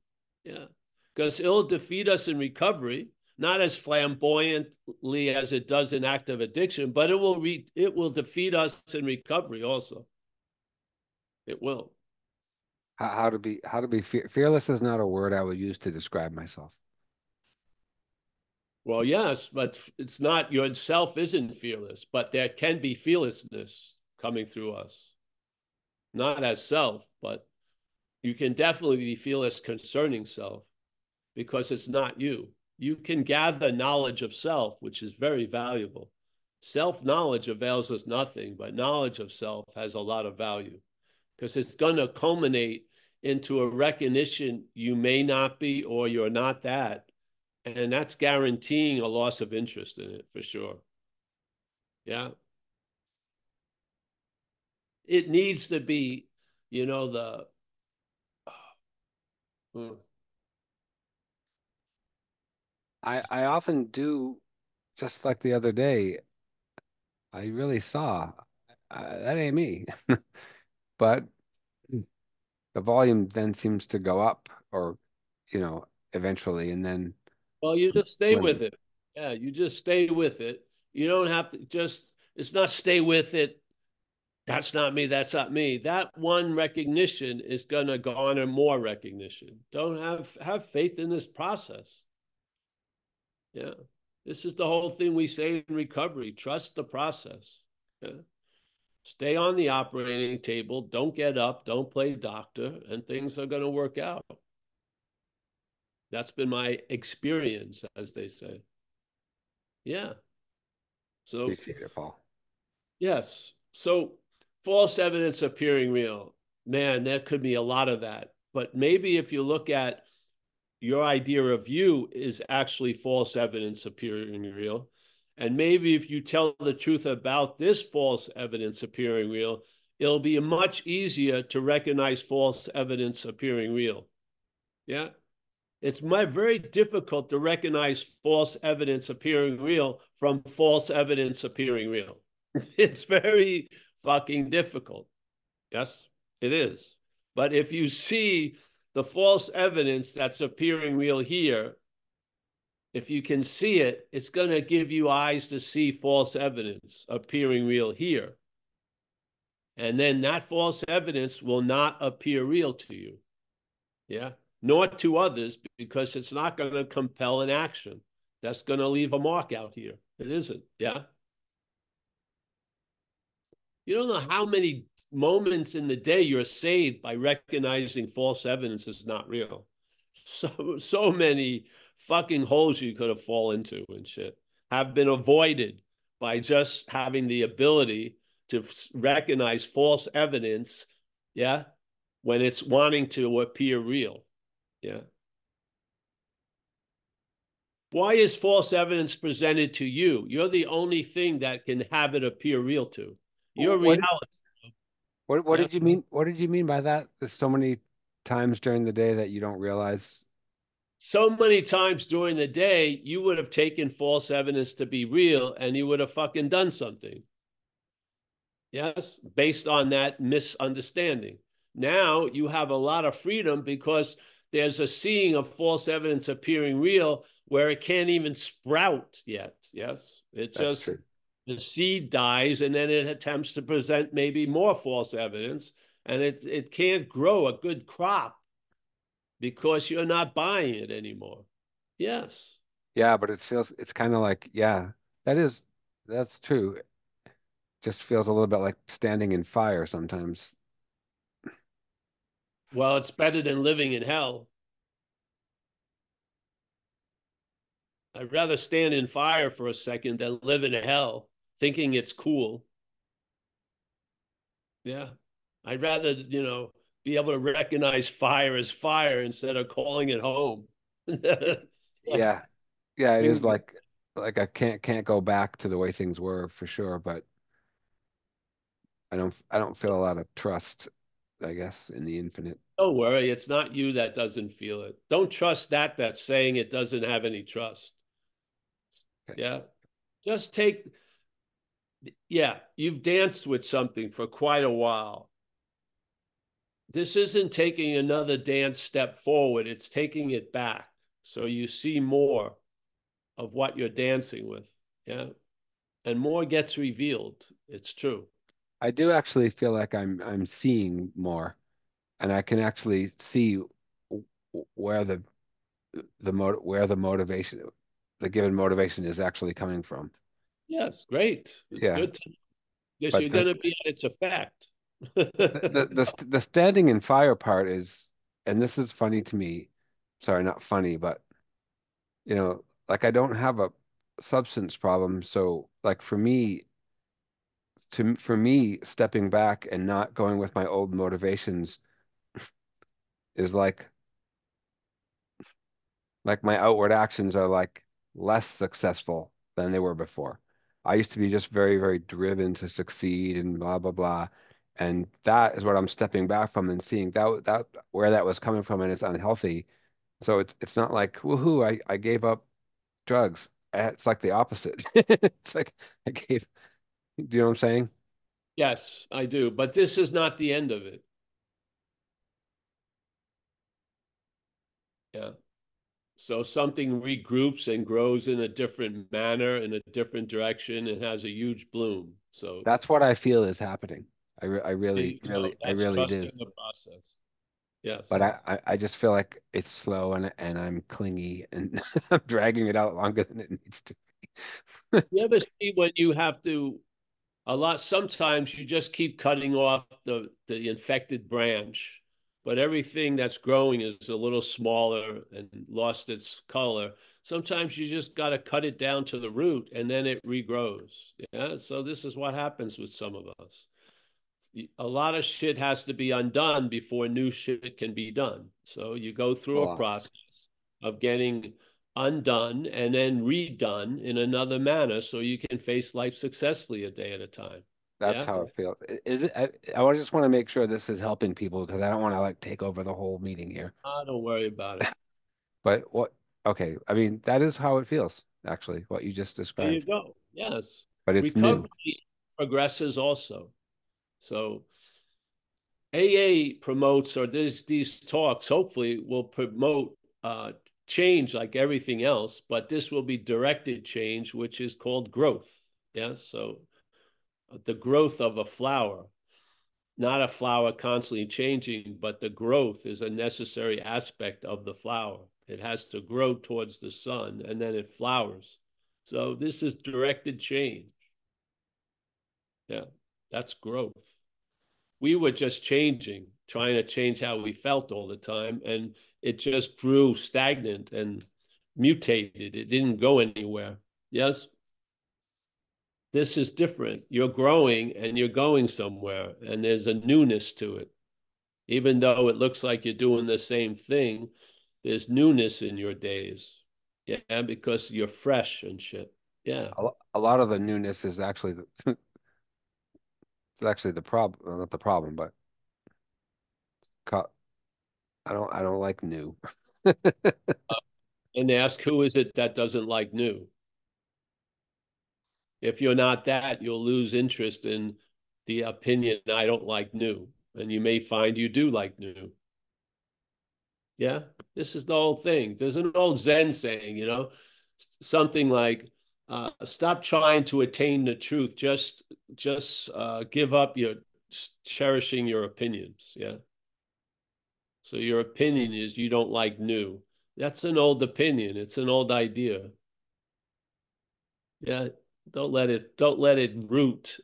Yeah. Because it'll defeat us in recovery, not as flamboyantly as it does in active addiction, but it will re- it will defeat us in recovery also. It will. How, how to be how to be fe- fearless is not a word I would use to describe myself. Well, yes, but it's not yourself isn't fearless, but there can be fearlessness coming through us. Not as self, but you can definitely be fearless concerning self because it's not you. You can gather knowledge of self, which is very valuable. Self knowledge avails us nothing, but knowledge of self has a lot of value because it's going to culminate into a recognition you may not be or you're not that and that's guaranteeing a loss of interest in it for sure. Yeah. It needs to be, you know, the. Hmm. I I often do, just like the other day. I really saw uh, that ain't me, [laughs] but the volume then seems to go up, or you know, eventually, and then well, you just stay with it. Yeah, you just stay with it. You don't have to just, it's not stay with it. That's not me. That's not me. That one recognition is going to garner more recognition. Don't have, have faith in this process. Yeah. This is the whole thing we say in recovery trust the process. Yeah. Stay on the operating table. Don't get up. Don't play doctor, and things are going to work out. That's been my experience, as they say. Yeah. So appreciate it, Paul. Yes. So false evidence appearing real. Man, there could be a lot of that. But maybe if you look at your idea of you is actually false evidence appearing real. And maybe if you tell the truth about this false evidence appearing real, it'll be much easier to recognize false evidence appearing real. Yeah. It's my, very difficult to recognize false evidence appearing real from false evidence appearing real. [laughs] It's very fucking difficult. Yes, it is. But if you see the false evidence that's appearing real here, if you can see it, it's going to give you eyes to see false evidence appearing real here. And then that false evidence will not appear real to you. Yeah nor to others because it's not going to compel an action. That's going to leave a mark out here. It isn't. Yeah. You don't know how many moments in the day you're saved by recognizing false evidence is not real. [laughs] So so many fucking holes you could have fallen into and shit have been avoided by just having the ability to recognize false evidence, yeah, when it's wanting to appear real, yeah. Why is false evidence presented to you? You're the only thing that can have it appear real to. Your what, reality. What what Yeah. did you mean? What did you mean by that? There's so many times during the day that you don't realize. So many times during the day, you would have taken false evidence to be real and you would have fucking done something. Yes, based on that misunderstanding. Now you have a lot of freedom because there's a seeing of false evidence appearing real where it can't even sprout yet. Yes, it That's just true. The seed dies and then it attempts to present maybe more false evidence and it it can't grow a good crop because you're not buying it anymore. Yes. Yeah, but it feels it's kind of like yeah, that is that's true. Just feels a little bit like standing in fire sometimes. Well, it's better than living in hell. I'd rather stand in fire for a second than live in hell thinking it's cool. Yeah. I'd rather, you know, be able to recognize fire as fire instead of calling it home. [laughs] Yeah. Yeah, it is like like I can't can't go back to the way things were for sure, but I don't I don't feel a lot of trust, I guess, in the infinite. Don't worry, it's not you that doesn't feel it. Don't trust that that's saying it doesn't have any trust. Okay. Yeah. Just take, yeah, you've danced with something for quite a while. This isn't taking another dance step forward, it's taking it back. So you see more of what you're dancing with. Yeah. And more gets revealed. It's true. I do actually feel like I'm I'm seeing more, and I can actually see where the the mot where the motivation, the given motivation is actually coming from. Yes, great. It's Yeah. good to because But you're going to be at its effect. The the [laughs] st- the standing in fire part is, and this is funny to me. Sorry, not funny, but you know, like I don't have a substance problem, so like for me, to for me, stepping back and not going with my old motivations [sniffs] is like like my outward actions are like less successful than they were before. I used to be just very, very driven to succeed and blah blah blah. And that is what I'm stepping back from and seeing that that where that was coming from and it's unhealthy. So it's it's not like woohoo, I, I gave up drugs. Eh, It's like the opposite. [laughs] It's like I gave, do you know what I'm saying? Yes, I do. But this is not the end of it. Yeah. So something regroups and grows in a different manner, in a different direction, and has a huge bloom. So That's what I feel is happening. I, re I really, you go. really, I really do. the process. Yes. But I, I, I just feel like it's slow and and I'm clingy and [laughs] I'm dragging it out longer than it needs to. Be. you ever see when you have to a lot sometimes you just keep cutting off the the infected branch, but everything that's growing is a little smaller and lost its color. Sometimes you just got to cut it down to the root and then it regrows. Yeah. So this is what happens with some of us. A lot of shit has to be undone before new shit can be done. So you go through a process of getting undone and then redone in another manner so you can face life successfully a day at a time. That's Yeah. how it feels. Is it? I, I just want to make sure this is helping people because I don't want to like take over the whole meeting here. Ah, don't worry about it. [laughs] But what? Okay, I mean that is how it feels actually. What you just described. There you go. Yes. But it's new. Recovery progresses also. So AA promotes, or these these talks hopefully will promote uh, change like everything else, but this will be directed change, which is called growth. Yeah. So uh, the growth of a flower, not a flower constantly changing, but the growth is a necessary aspect of the flower. It has to grow towards the sun and then it flowers. So this is directed change. Yeah, that's growth. We were just changing, trying to change how we felt all the time, and it just grew stagnant and mutated. It didn't go anywhere. Yes? This is different. You're growing and you're going somewhere, and there's a newness to it. Even though it looks like you're doing the same thing, there's newness in your days. Yeah, because you're fresh and shit. Yeah. A, lot of the newness is actually the, [laughs] it's actually the problem, not the problem, but I don't I don't like new. [laughs] uh, and ask who is it that doesn't like new? If you're not that, you'll lose interest in the opinion I don't like new. And you may find you do like new. Yeah, this is the whole thing. There's an old Zen saying, you know, something like, uh, "Stop trying to attain the truth. Just, just uh, give up your cherishing your opinions." Yeah. So your opinion is you don't like new. That's an old opinion. It's an old idea. Yeah, don't let it don't let it root.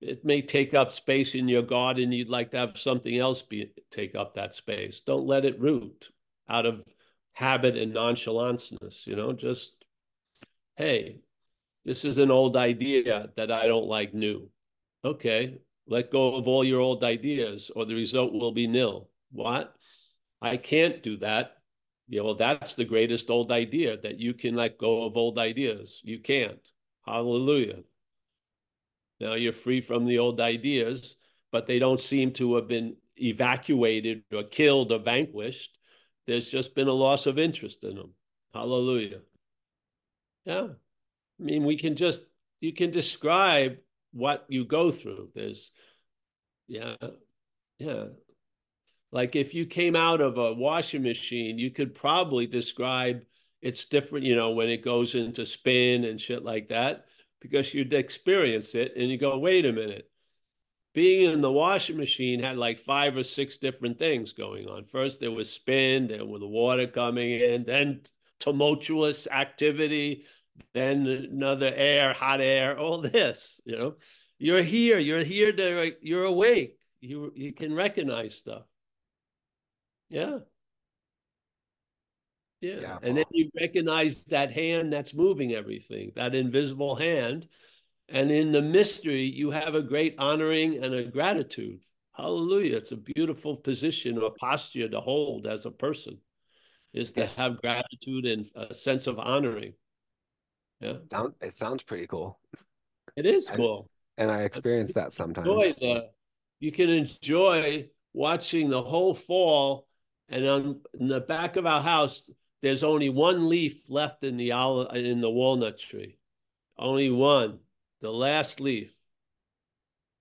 It may take up space in your garden. You'd like to have something else be take up that space. Don't let it root out of habit and nonchalanceness. You know, just hey, this is an old idea that I don't like new. Okay, let go of all your old ideas, or the result will be nil. What? I can't do that. Yeah, well, that's the greatest old idea that you can let go of old ideas. You can't. Hallelujah. Now you're free from the old ideas, but they don't seem to have been evacuated or killed or vanquished. There's just been a loss of interest in them. Hallelujah. Yeah. I mean, we can just, you can describe what you go through. There's, yeah, yeah. Like if you came out of a washing machine, you could probably describe it's different, you know, when it goes into spin and shit like that, because you'd experience it and you go, wait a minute. Being in the washing machine had like five or six different things going on. First, there was spin, then with the water coming in, then tumultuous activity, then another air, hot air, [laughs] all this, you know. You're here, you're here to, you're awake. You, you can recognize stuff. Yeah. Yeah. yeah. And then you recognize that hand that's moving everything, that invisible hand. And in the mystery, you have a great honoring and a gratitude. Hallelujah. It's a beautiful position or posture to hold as a person, is to have gratitude and a sense of honoring. Yeah. It sounds pretty cool. It is cool. And, and I experience that sometimes. Enjoy the, you can enjoy watching the whole fall and on in the back of our house, there's only one leaf left in the in the walnut tree, only one, the last leaf.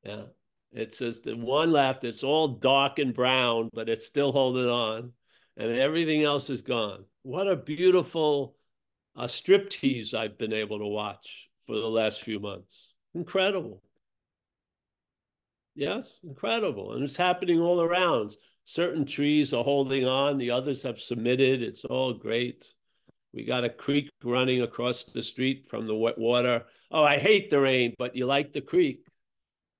Yeah, it's just the one left. It's all dark and brown, but it's still holding on, and everything else is gone. What a beautiful uh, striptease I've been able to watch for the last few months. Incredible. Yes, incredible. And it's happening all around certain trees are holding on, the others have submitted. It's all great. We got a creek running across the street from the wet water. Oh, I hate the rain, but you like the creek.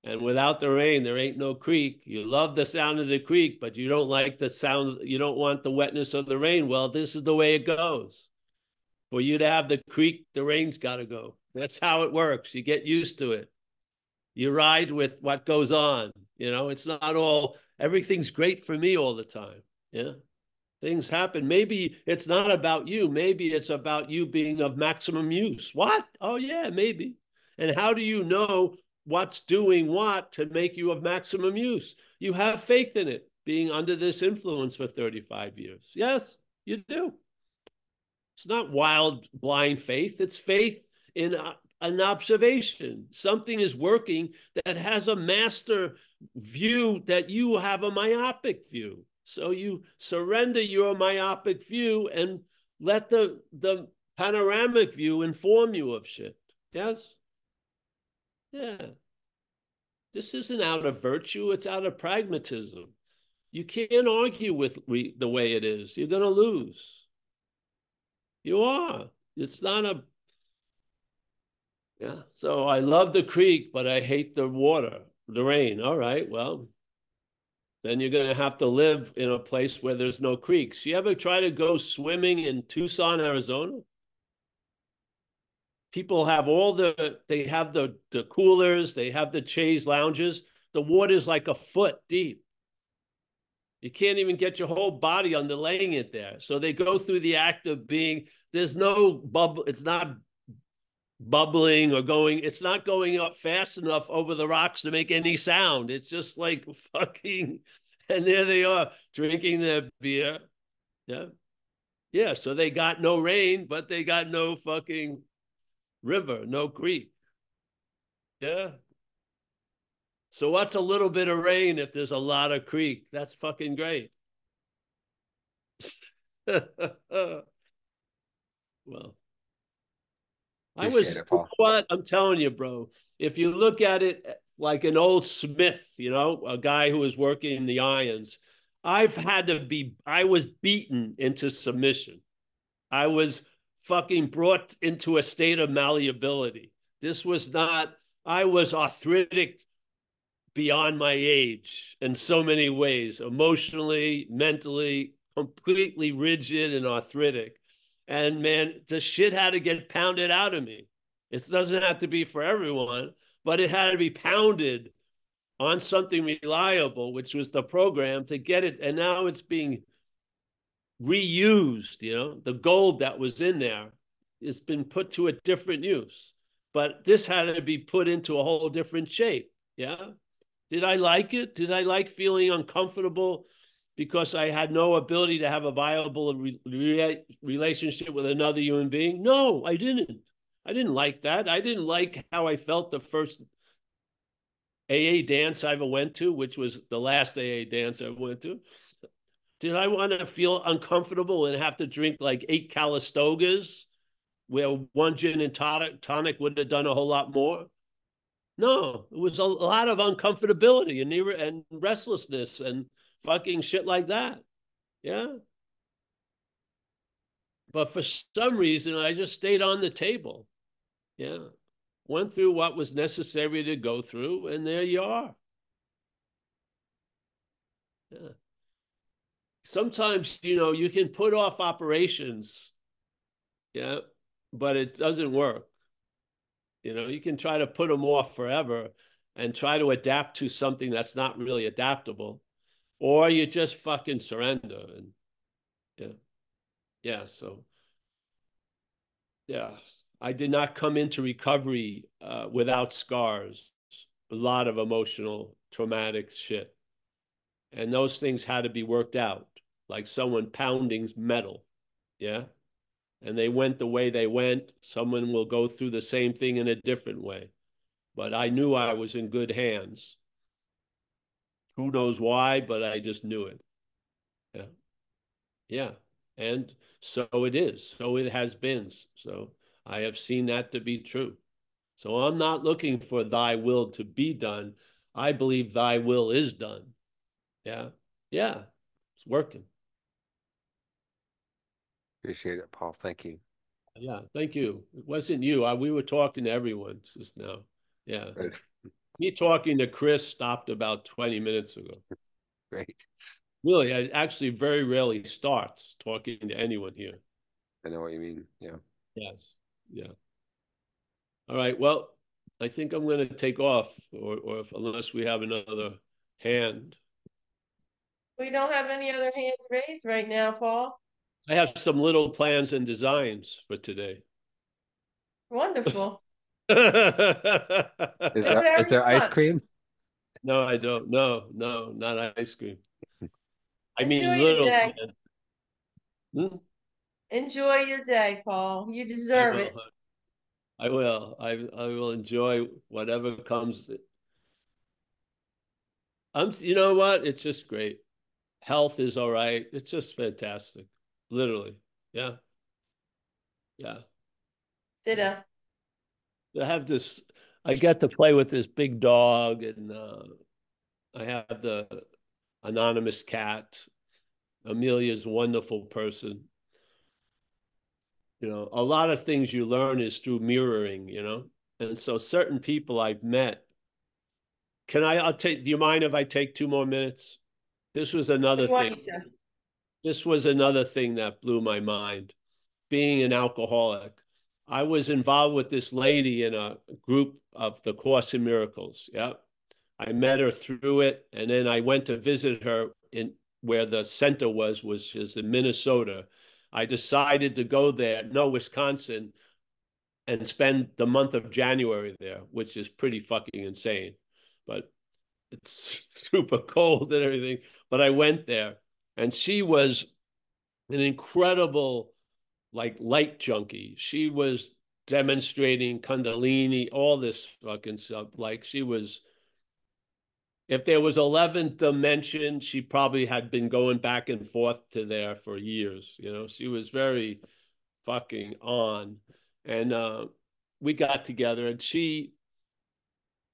And without the rain, there ain't no creek. You love the sound of the creek, but you don't like the sound, you don't want the wetness of the rain. Well, this is the way it goes. For you to have the creek, the rain's got to go. That's how it works. You get used to it. You ride with what goes on. You know, it's not all everything's great for me all the time. Yeah. Things happen. Maybe it's not about you. Maybe it's about you being of maximum use. What? Oh, yeah, maybe. And how do you know what's doing what to make you of maximum use? You have faith in it, being under this influence for 35 years. Yes, you do. It's not wild, blind faith. It's faith in uh, an observation. Something is working that has a master view that you have a myopic view. So you surrender your myopic view and let the, the panoramic view inform you of shit. Yes? Yeah. This isn't out of virtue, it's out of pragmatism. You can't argue with re- the way it is. You're going to lose. You are. It's not a yeah. So I love the creek, but I hate the water, the rain. All right. Well, then you're going to have to live in a place where there's no creeks. You ever try to go swimming in Tucson, Arizona? people have all the they have the the coolers, they have the chaise lounges. The water's like a foot deep. You can't even get your whole body underlaying it there. So they go through the act of being, there's no bubble, it's not bubbling or going, it's not going up fast enough over the rocks to make any sound. It's just like [laughs] fucking, and there they are drinking their beer. Yeah. Yeah. So they got no rain, but they got no fucking river, no creek. Yeah. So what's a little bit of rain if there's a lot of creek? That's fucking great. [laughs] well, I was it, what I'm telling you, bro. If you look at it eh, like an old smith, you know, a guy who was working in the irons, I've had to be. I was beaten into submission. I was fucking brought into a state of malleability. This was not. I was arthritic beyond my age in so many ways emotionally, mentally, completely rigid and arthritic. And man, the shit had to get pounded out of me. It doesn't have to be for everyone, but it had to be pounded on something reliable, which was the program to get it. And now it's being reused, you know, the gold that was in there has been put to a different use. But this had to be put into a whole different shape. Yeah. Did I like it? Did I like feeling uncomfortable because I had no ability to have a viable re- relationship with another human being? No, I didn't. I didn't like that. I didn't like how I felt the first AA dance I ever went to, which was the last AA dance I went to. Did I want to feel uncomfortable and have to drink like eight Calistogas where one gin and tonic, tonic would have done a whole lot more? No, it was a lot of uncomfortability and and restlessness and fucking shit like that. Yeah. But for some reason, I just stayed on the table. Yeah. Went through what was necessary to go through, and there you are. Yeah. Sometimes, you know, you can put off operations. Yeah. But it doesn't work. You know, you can try to put them off forever and try to adapt to something that's not really adaptable, or you just fucking surrender. And yeah, yeah. So yeah, I did not come into recovery uh, without scars. A lot of emotional, traumatic shit, and those things had to be worked out, like someone pounding metal. Yeah and they went the way they went. Someone will go through the same thing in a different way. But I knew I was in good hands. Who knows why, but I just knew it. Yeah. Yeah. And so it is. So it has been. So I have seen that to be true. So I'm not looking for thy will to be done. I believe thy will is done. Yeah. Yeah. It's working. Appreciate it, Paul. Thank you. Yeah, thank you. It wasn't you. I, we were talking to everyone just now. Yeah. Right. Me talking to Chris stopped about 20 minutes ago. [laughs] Great. Really, I actually very rarely starts talking to anyone here. I know what you mean. Yeah. Yes. Yeah. All right. Well, I think I'm going to take off, or, or if, unless we have another hand. We don't have any other hands raised right now, Paul. I have some little plans and designs for today. Wonderful. Is, there, is there ice cream? No, I don't. No, no, not ice cream. I mean, Enjoy little. Hmm? Enjoy your day, Paul. You deserve I it. I will. I I will enjoy whatever comes. I'm. You know what? It's just great. Health is all right. It's just fantastic. Literally. Yeah. Yeah. Ditto. I have this, I get to play with this big dog and uh, I have the anonymous cat. Amelia's wonderful person. You know, a lot of things you learn is through mirroring, you know? And so certain people I've met, can I, I'll take, do you mind if I take two more minutes? This was another thing this was another thing that blew my mind. Being an alcoholic, I was involved with this lady in a group of the Course in Miracles. Yeah. I met her through it. And then I went to visit her in where the center was, which is in Minnesota. I decided to go there, no, Wisconsin, and spend the month of January there, which is pretty fucking insane. But it's [laughs] super cold and everything. But I went there, and she was an incredible, like light junkie. She was demonstrating Kundalini, all this fucking stuff. Like she was if there was 11th dimension, she probably had been going back and forth to there for years. You know, she was very fucking on. And uh, we got together and she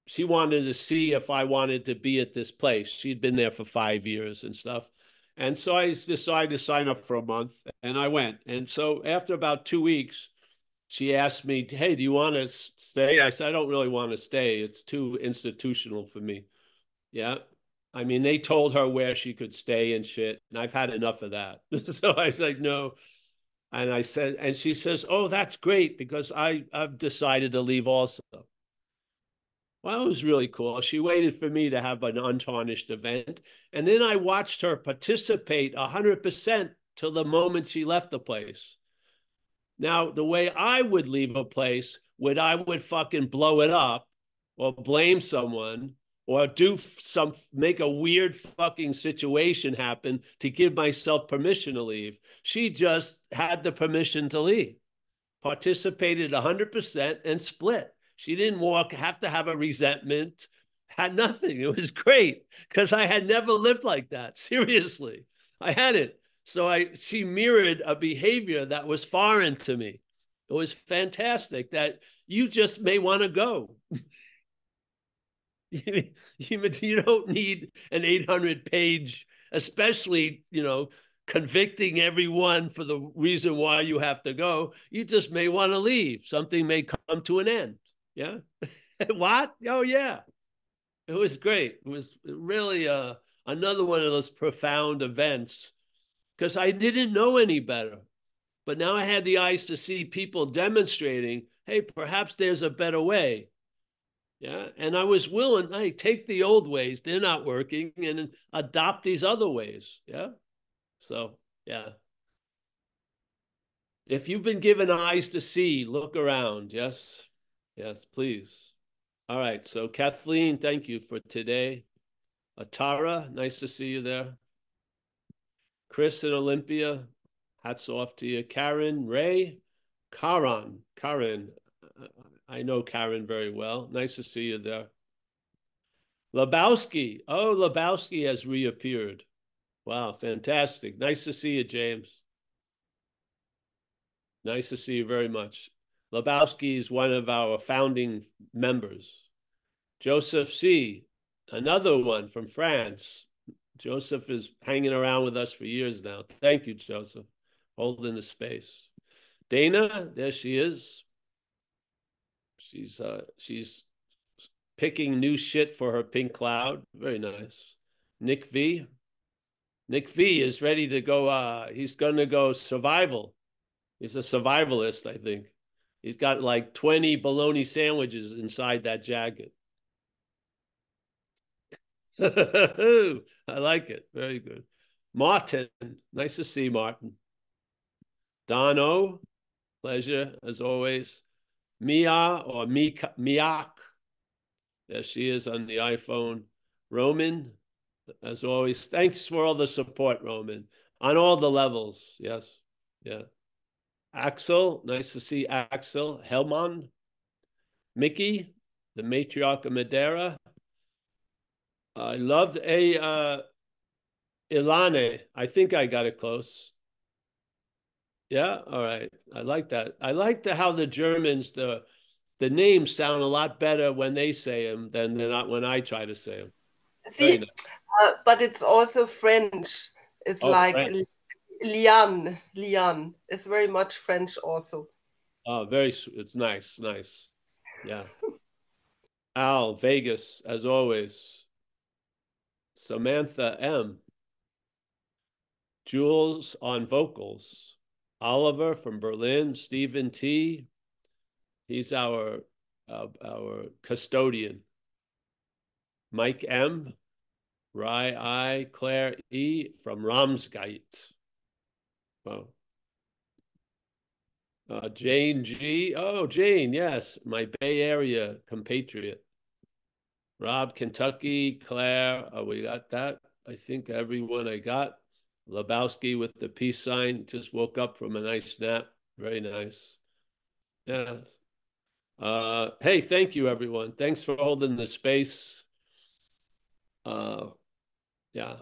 she wanted to see if I wanted to be at this place. She'd been there for five years and stuff. And so I decided to sign up for a month and I went. And so after about two weeks, she asked me, Hey, do you want to stay? I said, I don't really want to stay. It's too institutional for me. Yeah. I mean, they told her where she could stay and shit. And I've had enough of that. [laughs] so I was like, no. And I said, and she says, oh, that's great because I, I've decided to leave also. Well, it was really cool. She waited for me to have an untarnished event. And then I watched her participate 100% till the moment she left the place. Now, the way I would leave a place would I would fucking blow it up or blame someone or do some make a weird fucking situation happen to give myself permission to leave. She just had the permission to leave, participated 100% and split. She didn't walk, have to have a resentment, had nothing. It was great because I had never lived like that. [laughs] Seriously, I hadn't. So I she mirrored a behavior that was foreign to me. It was fantastic that you just may want to go. [laughs] you, [laughs] you don't need an 800 page, especially, you know, convicting everyone for the reason why you have to go. You just may want to leave. Something may come to an end. Yeah. [laughs] what? Oh, yeah. It was great. It was really uh, another one of those profound events because I didn't know any better. But now I had the eyes to see people demonstrating hey, perhaps there's a better way. Yeah. And I was willing, hey, take the old ways, they're not working, and adopt these other ways. Yeah. So, yeah. If you've been given eyes to see, look around. Yes. Yes, please. All right. So, Kathleen, thank you for today. Atara, nice to see you there. Chris and Olympia, hats off to you. Karen, Ray, Karan, Karen, uh, I know Karen very well. Nice to see you there. Lebowski. Oh, Lebowski has reappeared. Wow, fantastic. Nice to see you, James. Nice to see you very much. Lebowski is one of our founding members. Joseph C., another one from France. Joseph is hanging around with us for years now. Thank you, Joseph, holding the space. Dana, there she is. She's uh she's picking new shit for her pink cloud. Very nice. Nick V. Nick V is ready to go. Uh, he's going to go survival. He's a survivalist, I think. He's got like 20 bologna sandwiches inside that jacket. [laughs] I like it. Very good. Martin, nice to see Martin. Dono, pleasure as always. Mia or Mika, Miak. There she is on the iPhone. Roman, as always, thanks for all the support, Roman, on all the levels. Yes. Yeah. Axel, nice to see Axel. Helman, Mickey, the matriarch of Madeira. I loved a uh, Ilane. I think I got it close. Yeah, all right. I like that. I like the how the Germans the the names sound a lot better when they say them than they're not when I try to say them. See, nice. uh, but it's also French. It's oh, like French. Lian. Lian. It's very much French also. Oh, very. It's nice. Nice. Yeah. [laughs] Al Vegas as always. Samantha M. Jules on vocals. Oliver from Berlin, Stephen T. He's our uh, our custodian. Mike M. Rye I. Claire E. from Ramsgate. Wow. Uh, Jane G. Oh, Jane, yes, my Bay Area compatriot. Rob, Kentucky, Claire, oh, we got that. I think everyone I got. Lebowski with the peace sign just woke up from a nice nap. Very nice. Yes. Uh, hey, thank you, everyone. Thanks for holding the space. Uh, yeah,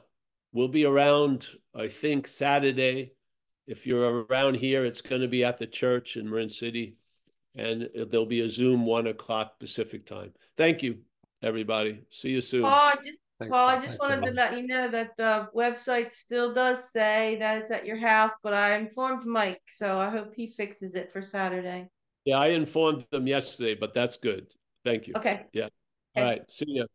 we'll be around, I think, Saturday. If you're around here, it's going to be at the church in Marin City, and there'll be a Zoom one o'clock Pacific time. Thank you, everybody. See you soon. Paul, I just, Thanks, Paul, I just Thanks, wanted to let you know that the website still does say that it's at your house, but I informed Mike, so I hope he fixes it for Saturday. Yeah, I informed them yesterday, but that's good. Thank you. Okay. Yeah. Okay. right, see you.